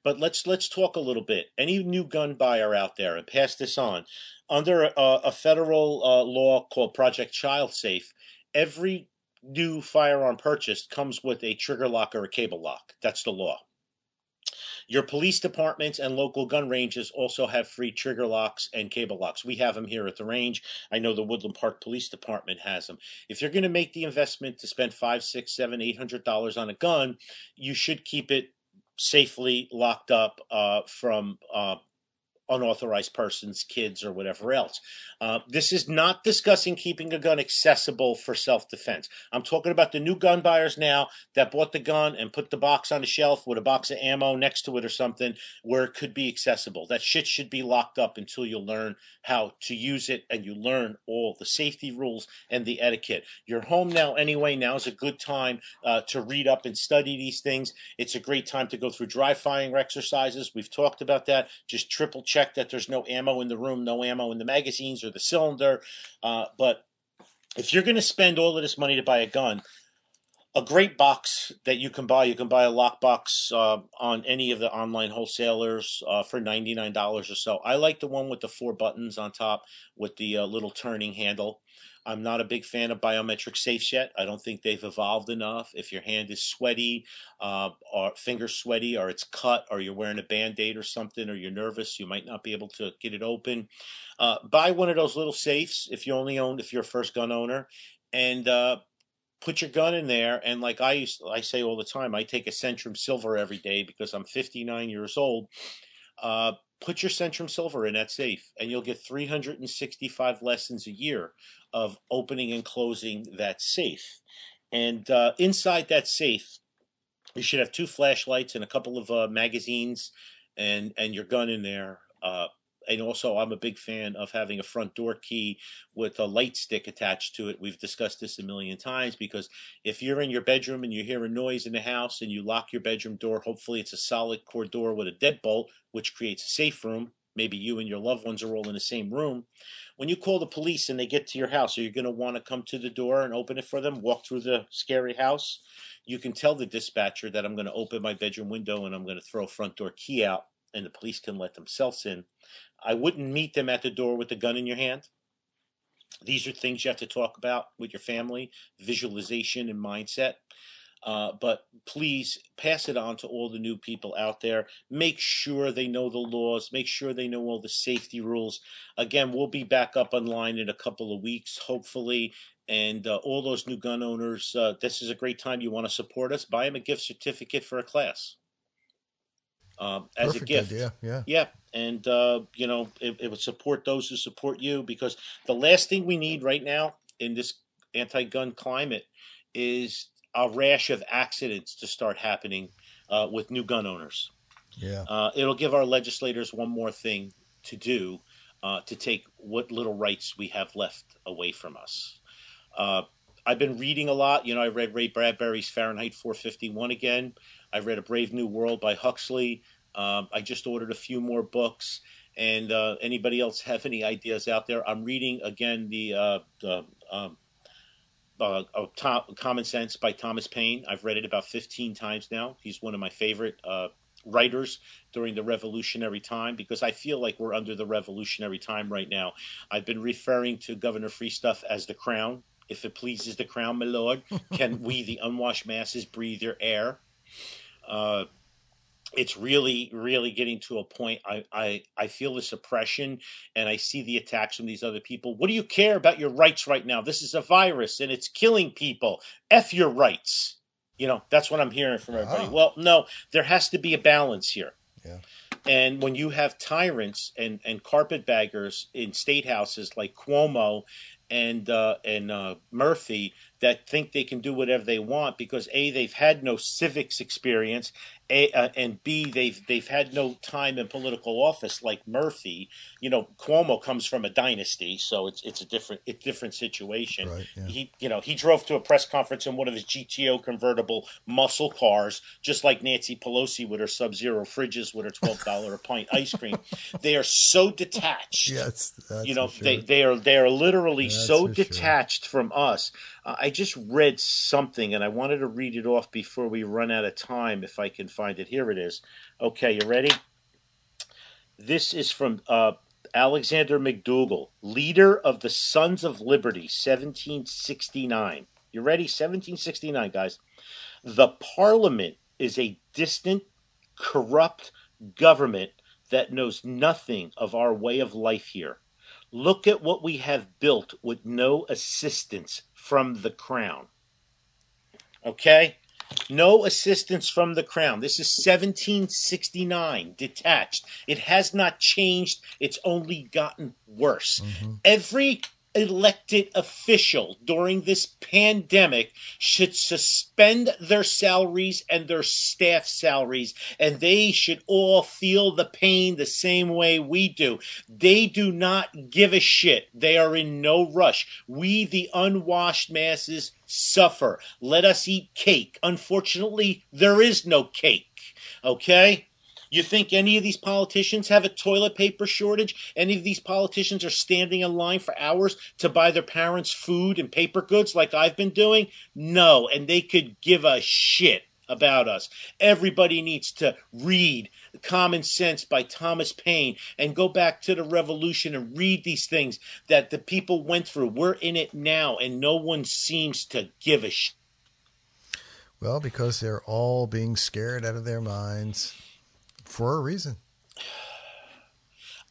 But let's let's talk a little bit. Any new gun buyer out there, and pass this on, under a, a federal uh, law called Project Child Safe, every new firearm purchased comes with a trigger lock or a cable lock. That's the law. Your police departments and local gun ranges also have free trigger locks and cable locks. We have them here at the range. I know the Woodland Park Police Department has them. If you're going to make the investment to spend five, six, seven, eight hundred dollars on a gun, you should keep it safely locked up uh, from uh, unauthorized persons, kids, or whatever else. Uh, this is not discussing keeping a gun accessible for self defense. I'm talking about the new gun buyers now that bought the gun and put the box on the shelf with a box of ammo next to it or something where it could be accessible. That shit should be locked up until you learn how to use it and you learn all the safety rules and the etiquette. You're home now anyway. Now is a good time uh, to read up and study these things. It's a great time to go through dry firing exercises. We've talked about that. Just triple check check that there's no ammo in the room, no ammo in the magazines or the cylinder. Uh, but if you're going to spend all of this money to buy a gun, a great box that you can buy. You can buy a lockbox uh, on any of the online wholesalers uh, for ninety nine dollars or so. I like the one with the four buttons on top with the uh, little turning handle. I'm not a big fan of biometric safes yet. I don't think they've evolved enough. If your hand is sweaty, uh, or finger sweaty, or it's cut, or you're wearing a band aid or something, or you're nervous, you might not be able to get it open. Uh, buy one of those little safes if you only own, if you're a first gun owner, and uh, put your gun in there. And like I used, I say all the time, I take a Centrum Silver every day because I'm 59 years old. Uh, put your Centrum Silver in that safe, and you'll get 365 lessons a year of opening and closing that safe. And uh, inside that safe, you should have two flashlights and a couple of uh, magazines, and and your gun in there. And also, I'm a big fan of having a front door key with a light stick attached to it. We've discussed this a million times because if you're in your bedroom and you hear a noise in the house and you lock your bedroom door, hopefully it's a solid core door with a deadbolt, which creates a safe room. Maybe you and your loved ones are all in the same room. When you call the police and they get to your house, are you going to want to come to the door and open it for them, walk through the scary house? You can tell the dispatcher that I'm going to open my bedroom window and I'm going to throw a front door key out and the police can let themselves in. I wouldn't meet them at the door with a gun in your hand. These are things you have to talk about with your family, visualization and mindset. Uh, but please pass it on to all the new people out there. Make sure they know the laws. Make sure they know all the safety rules. Again, we'll be back up online in a couple of weeks, hopefully. And uh, all those new gun owners, uh, this is a great time. You want to support us? Buy them a gift certificate for a class um, as Perfect a gift. Idea. Yeah. Yeah. And, uh, you know, it, it, would support those who support you because the last thing we need right now in this anti gun climate is a rash of accidents to start happening uh, with new gun owners. Yeah. Uh, it'll give our legislators one more thing to do uh, to take what little rights we have left away from us. Uh, I've been reading a lot. You know, I read Ray Bradbury's Fahrenheit 451 again. I read A Brave New World by Huxley. Um, I just ordered a few more books. And uh, anybody else have any ideas out there? I'm reading again the, uh, the um, uh, Tom, Common Sense by Thomas Paine. I've read it about 15 times now. He's one of my favorite uh, writers during the revolutionary time because I feel like we're under the revolutionary time right now. I've been referring to Governor Freestuff as the crown. If it pleases the crown, my lord, can we, the unwashed masses, breathe your air? Uh, it's really, really getting to a point. I, I, I feel the suppression and I see the attacks from these other people. What do you care about your rights right now? This is a virus and it's killing people. F your rights. You know, that's what I'm hearing from everybody. Ah. Well, no, there has to be a balance here. Yeah. And when you have tyrants and, and carpetbaggers in state houses like Cuomo and uh, and uh, Murphy that think they can do whatever they want because a they've had no civics experience, a, uh, and B, they've they've had no time in political office like Murphy. You know, Cuomo comes from a dynasty, so it's it's a different it's different situation. Right, yeah. He you know he drove to a press conference in one of his GTO convertible muscle cars, just like Nancy Pelosi with her Sub Zero fridges with her twelve dollar a pint ice cream. They are so detached. Yes, that's you know sure. they they are they are literally That's so for sure. detached from us. Uh, I just read something and I wanted to read it off before we run out of time. If I can find it, here it is. Okay, you ready? This is from uh, Alexander McDougall, leader of the Sons of Liberty, 1769. You ready? 1769, guys. The Parliament is a distant, corrupt government that knows nothing of our way of life here. Look at what we have built with no assistance from the crown. Okay? No assistance from the crown. This is 1769, detached. It has not changed, it's only gotten worse. Mm-hmm. Every elected official during this pandemic should suspend their salaries and their staff salaries, and they should all feel the pain the same way we do. They do not give a shit. They are in no rush. We, the unwashed masses, suffer. Let us eat cake. Unfortunately, there is no cake. Okay? You think any of these politicians have a toilet paper shortage? Any of these politicians are standing in line for hours to buy their parents food and paper goods like I've been doing? No, and they could give a shit about us. Everybody needs to read Common Sense by Thomas Paine and go back to the revolution and read these things that the people went through. We're in it now and no one seems to give a shit. Well, because they're all being scared out of their minds for a reason.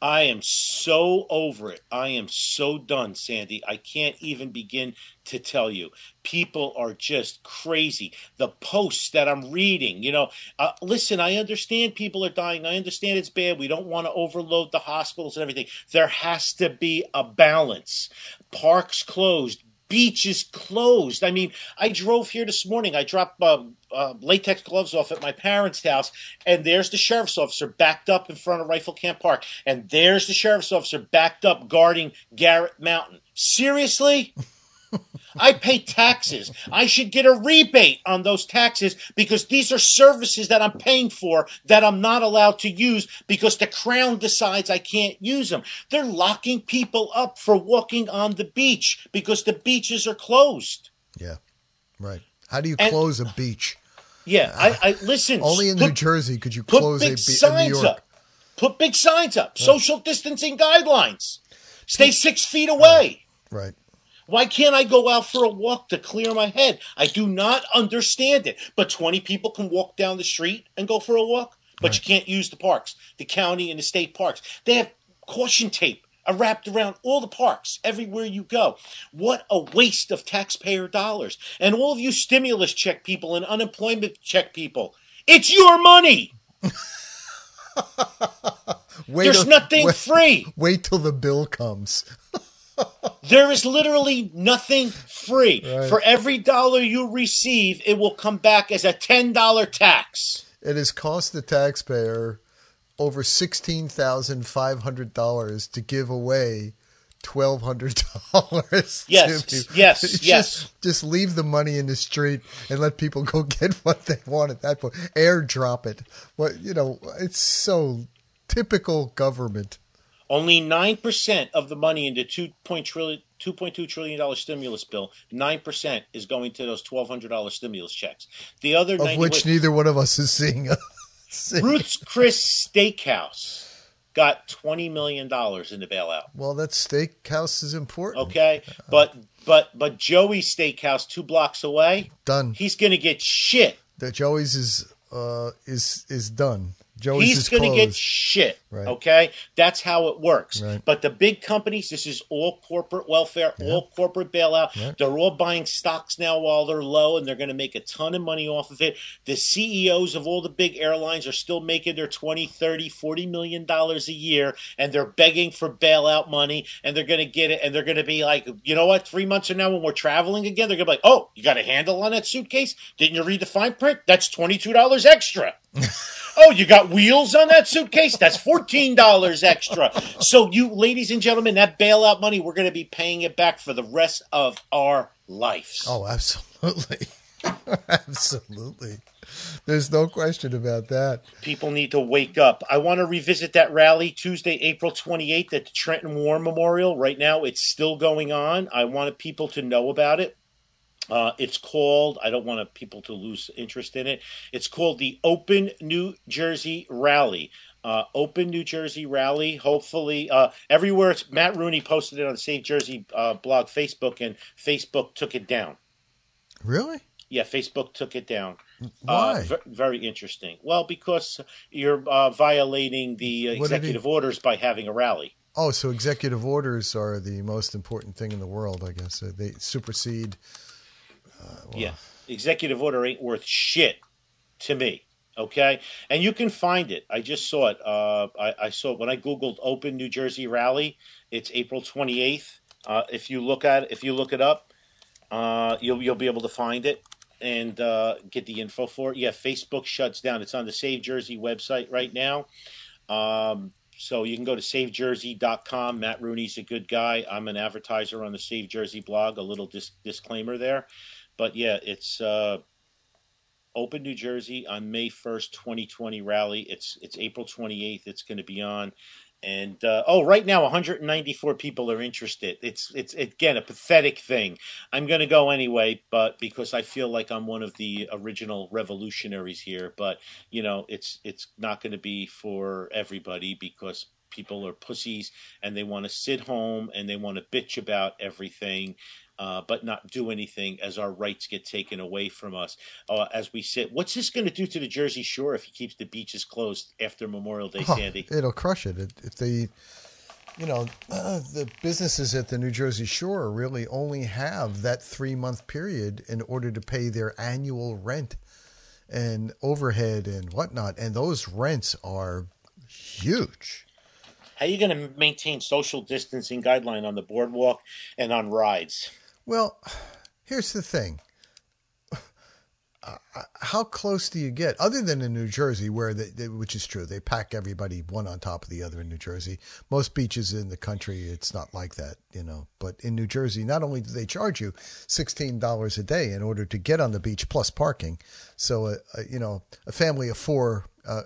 I am so over it. I am so done, Sandy. I can't even begin to tell you. People are just crazy. The posts that I'm reading, you know, uh, listen, I understand people are dying. I understand it's bad. We don't want to overload the hospitals and everything. There has to be a balance. Parks closed, beaches closed. I mean, I drove here this morning. I dropped uh, uh, latex gloves off at my parents' house, and there's the sheriff's officer backed up in front of Rifle Camp Park, and there's the sheriff's officer backed up guarding Garrett Mountain. Seriously? I pay taxes. I should get a rebate on those taxes because these are services that I'm paying for that I'm not allowed to use because the crown decides I can't use them. They're locking people up for walking on the beach because the beaches are closed. Yeah, right. How do you And- close a beach? Yeah, I, I listen. Only in put- New Jersey could you close a beach in New signs York. up. Put big signs up. Social distancing guidelines. Stay six feet away. Right. Why can't I go out for a walk to clear my head? I do not understand it. But 20 people can walk down the street and go for a walk, but you can't use the parks, the county and the state parks. They have caution tape wrapped around all the parks everywhere you go. What a waste of taxpayer dollars. And all of you stimulus check people and unemployment check people, it's your money. There's till- nothing wait, free. Wait till the bill comes. There is literally nothing free. Right. For every dollar you receive, it will come back as a $10 tax. It has cost the taxpayer over sixteen thousand five hundred dollars to give away twelve hundred dollars. Yes, yes, just, yes. Just leave the money in the street and let people go get what they want at that point. Airdrop it. What you know? It's so typical government. Only 9% of the money in the 2.2 trillion, $2.2 trillion stimulus bill, 9% is going to those $1,200 stimulus checks. The other Of 90 which neither one of us is seeing. Ruth's Chris Steakhouse got $20 million in the bailout. well, that steakhouse is important. Okay? But but but Joey's Steakhouse 2 blocks away, Done. he's going to get shit. That Joey's is uh is is done. Joey's He's going to get shit. Right. Okay, that's how it works. Right. But the big companies, this is all corporate welfare, all corporate bailout. Right. They're all buying stocks now while they're low, and they're going to make a ton of money off of it. The CEOs of all the big airlines are still making their 20, 30, 40 million dollars a year, and they're begging for bailout money, and they're going to get it, and they're going to be like, you know what? Three months from now, when we're traveling again, they're going to be like, oh, you got a handle on that suitcase? Didn't you read the fine print? That's twenty two dollars extra. oh, you got wheels on that suitcase? That's $14 extra. So, you, ladies and gentlemen, that bailout money, we're going to be paying it back for the rest of our lives. Oh, absolutely. absolutely. There's no question about that. People need to wake up. I want to revisit that rally Tuesday, April 28th at the Trenton War Memorial. Right now, it's still going on. I wanted people to know about it. Uh, it's called, I don't want people to lose interest in it. It's called the Open New Jersey Rally. Uh, Open New Jersey Rally. Hopefully, uh, everywhere. Matt Rooney posted it on Save Jersey uh, blog, Facebook, and Facebook took it down. Really? Yeah, Facebook took it down. Why? Uh, v- very interesting. Well, because you're uh, violating the uh, executive orders by having a rally. Oh, so executive orders are the most important thing in the world, I guess. Uh, they supersede. Well. Yeah, executive order ain't worth shit to me. Okay, and you can find it. I just saw it. Uh, I, I, saw it when I googled "Open New Jersey Rally." It's April twenty eighth. Uh, if you look at it, if you look it up, you'll you'll be able to find it and uh, get the info for it. Yeah, Facebook shuts down. It's on the Save Jersey website right now. Um, so you can go to savejersey.com. Matt Rooney's a good guy. I'm an advertiser on the Save Jersey blog. A little dis- disclaimer there. But yeah, it's uh, Open New Jersey on May 1st, 2020 rally. It's it's April 28th. It's going to be on. And uh, oh, right now 194 people are interested. It's it's again a pathetic thing. I'm going to go anyway, but because I feel like I'm one of the original revolutionaries here. But you know, it's it's not going to be for everybody because people are pussies and they want to sit home and they want to bitch about everything uh, but not do anything as our rights get taken away from us uh, as we sit. What's this going to do to the Jersey Shore if he keeps the beaches closed after Memorial Day, Sandy? Oh, it'll crush it. If they, you know, uh, the businesses at the New Jersey Shore really only have that three month period in order to pay their annual rent and overhead and whatnot. And those rents are huge. How are you going to maintain social distancing guideline on the boardwalk and on rides? Well, here's the thing. Uh, how close do you get, other than in New Jersey, where they, they, which is true, they pack everybody one on top of the other in New Jersey. Most beaches in the country, it's not like that, you know. But in New Jersey, not only do they charge you sixteen dollars a day in order to get on the beach plus parking, so uh, uh, you know a family of four, uh,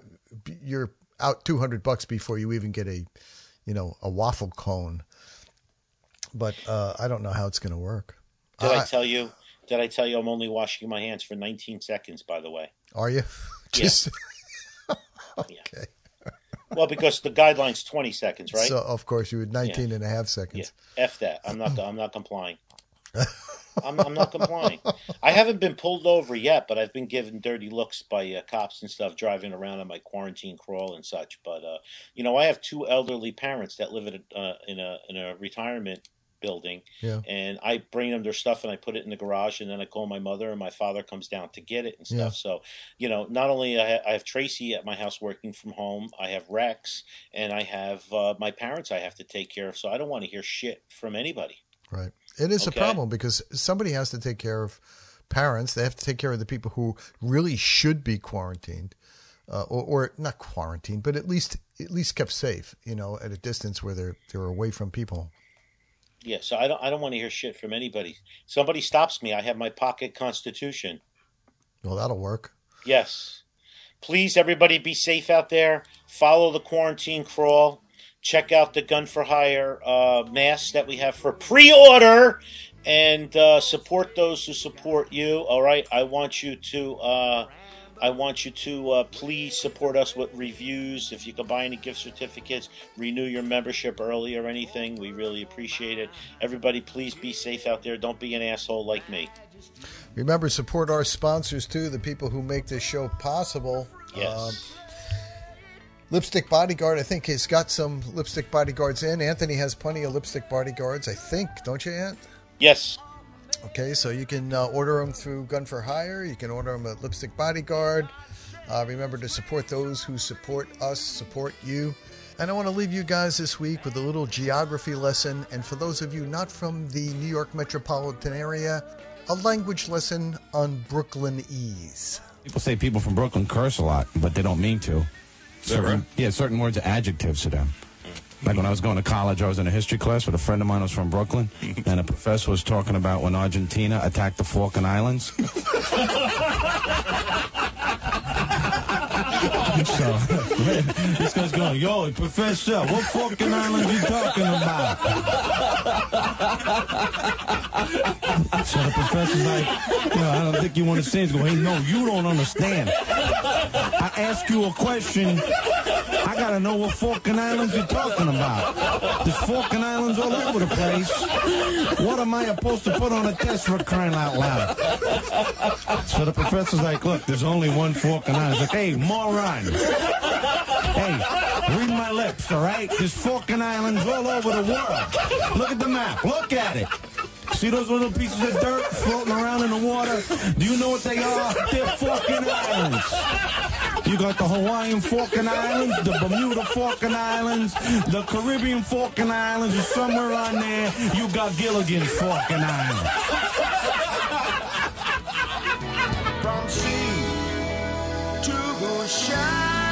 you're out two hundred bucks before you even get a, you know, a waffle cone but uh, I don't know how it's going to work. Did I, I, tell you? Did I tell you I'm only washing my hands for 19 seconds? By the way, are you? Just okay. Yeah. Well, because the guideline's 20 seconds, right? So of course you would 19 yeah. and a half seconds. Yeah. F that. I'm not. I'm not complying. I'm, I'm, not complying. I haven't been pulled over yet, but I've been given dirty looks by uh, cops and stuff driving around on my quarantine crawl and such. But uh, you know, I have two elderly parents that live a, uh, in a in a retirement building. Yeah. And I bring them their stuff and I put it in the garage and then I call my mother and my father comes down to get it and stuff. Yeah. So, you know, not only I, I, have Tracy at my house working from home, I have Rex and I have uh, my parents I have to take care of. So I don't want to hear shit from anybody. Right. It is okay? a problem because somebody has to take care of parents. They have to take care of the people who really should be quarantined. Uh, or, or, not quarantined, but at least at least kept safe, you know, at a distance where they're they're away from people. Yeah, so I don't I don't want to hear shit from anybody. Somebody stops me, I have my pocket constitution. Well, that'll work. Yes. Please, everybody, be safe out there. Follow the quarantine crawl. Check out the Gun for Hire uh, masks that we have for pre-order, and uh, support those who support you. All right, I want you to. Uh, I want you to uh, please support us with reviews. If you can buy any gift certificates, renew your membership early or anything, we really appreciate it. Everybody, please be safe out there. Don't be an asshole like me. Remember, support our sponsors too, the people who make this show possible. Yes. Um, Lipstick Bodyguard, I think, has got some lipstick bodyguards in. Anthony has plenty of lipstick bodyguards, I think, don't you, Ant? Yes. Okay, so you can uh, order them through Gun for Hire. You can order them at Lipstick Bodyguard. Uh, remember to support those who support us, support you. And I want to leave you guys this week with a little geography lesson. And for those of you not from the New York metropolitan area, a language lesson on Brooklynese. People say people from Brooklyn curse a lot, but they don't mean to. Certain, yeah, certain words are adjectives to them. Like when I was going to college, I was in a history class with a friend of mine who was from Brooklyn, and a professor was talking about when Argentina attacked the Falkland Islands. so this guy's going, yo, professor, what fucking island you talking about? so the professor's like, no, I don't think you understand. He's going, hey, no, you don't understand. I ask you a question. I gotta know what Falkland Islands you're talking about. There's Falkland Islands all over the place. What am I supposed to put on a test for crying out loud? So the professor's like, look, there's only one Falkland Island. He's like, hey, moron. Hey, read my lips, all right? There's Falkland Islands all over the world. Look at the map. Look at it. See those little pieces of dirt floating around in the water? Do you know what they are? They're Falkland Islands. You got the Hawaiian Falkland Islands, the Bermuda Falkland Islands, the Caribbean Falkland Islands, and somewhere on there you got Gilligan Falkland Islands. From sea to shine.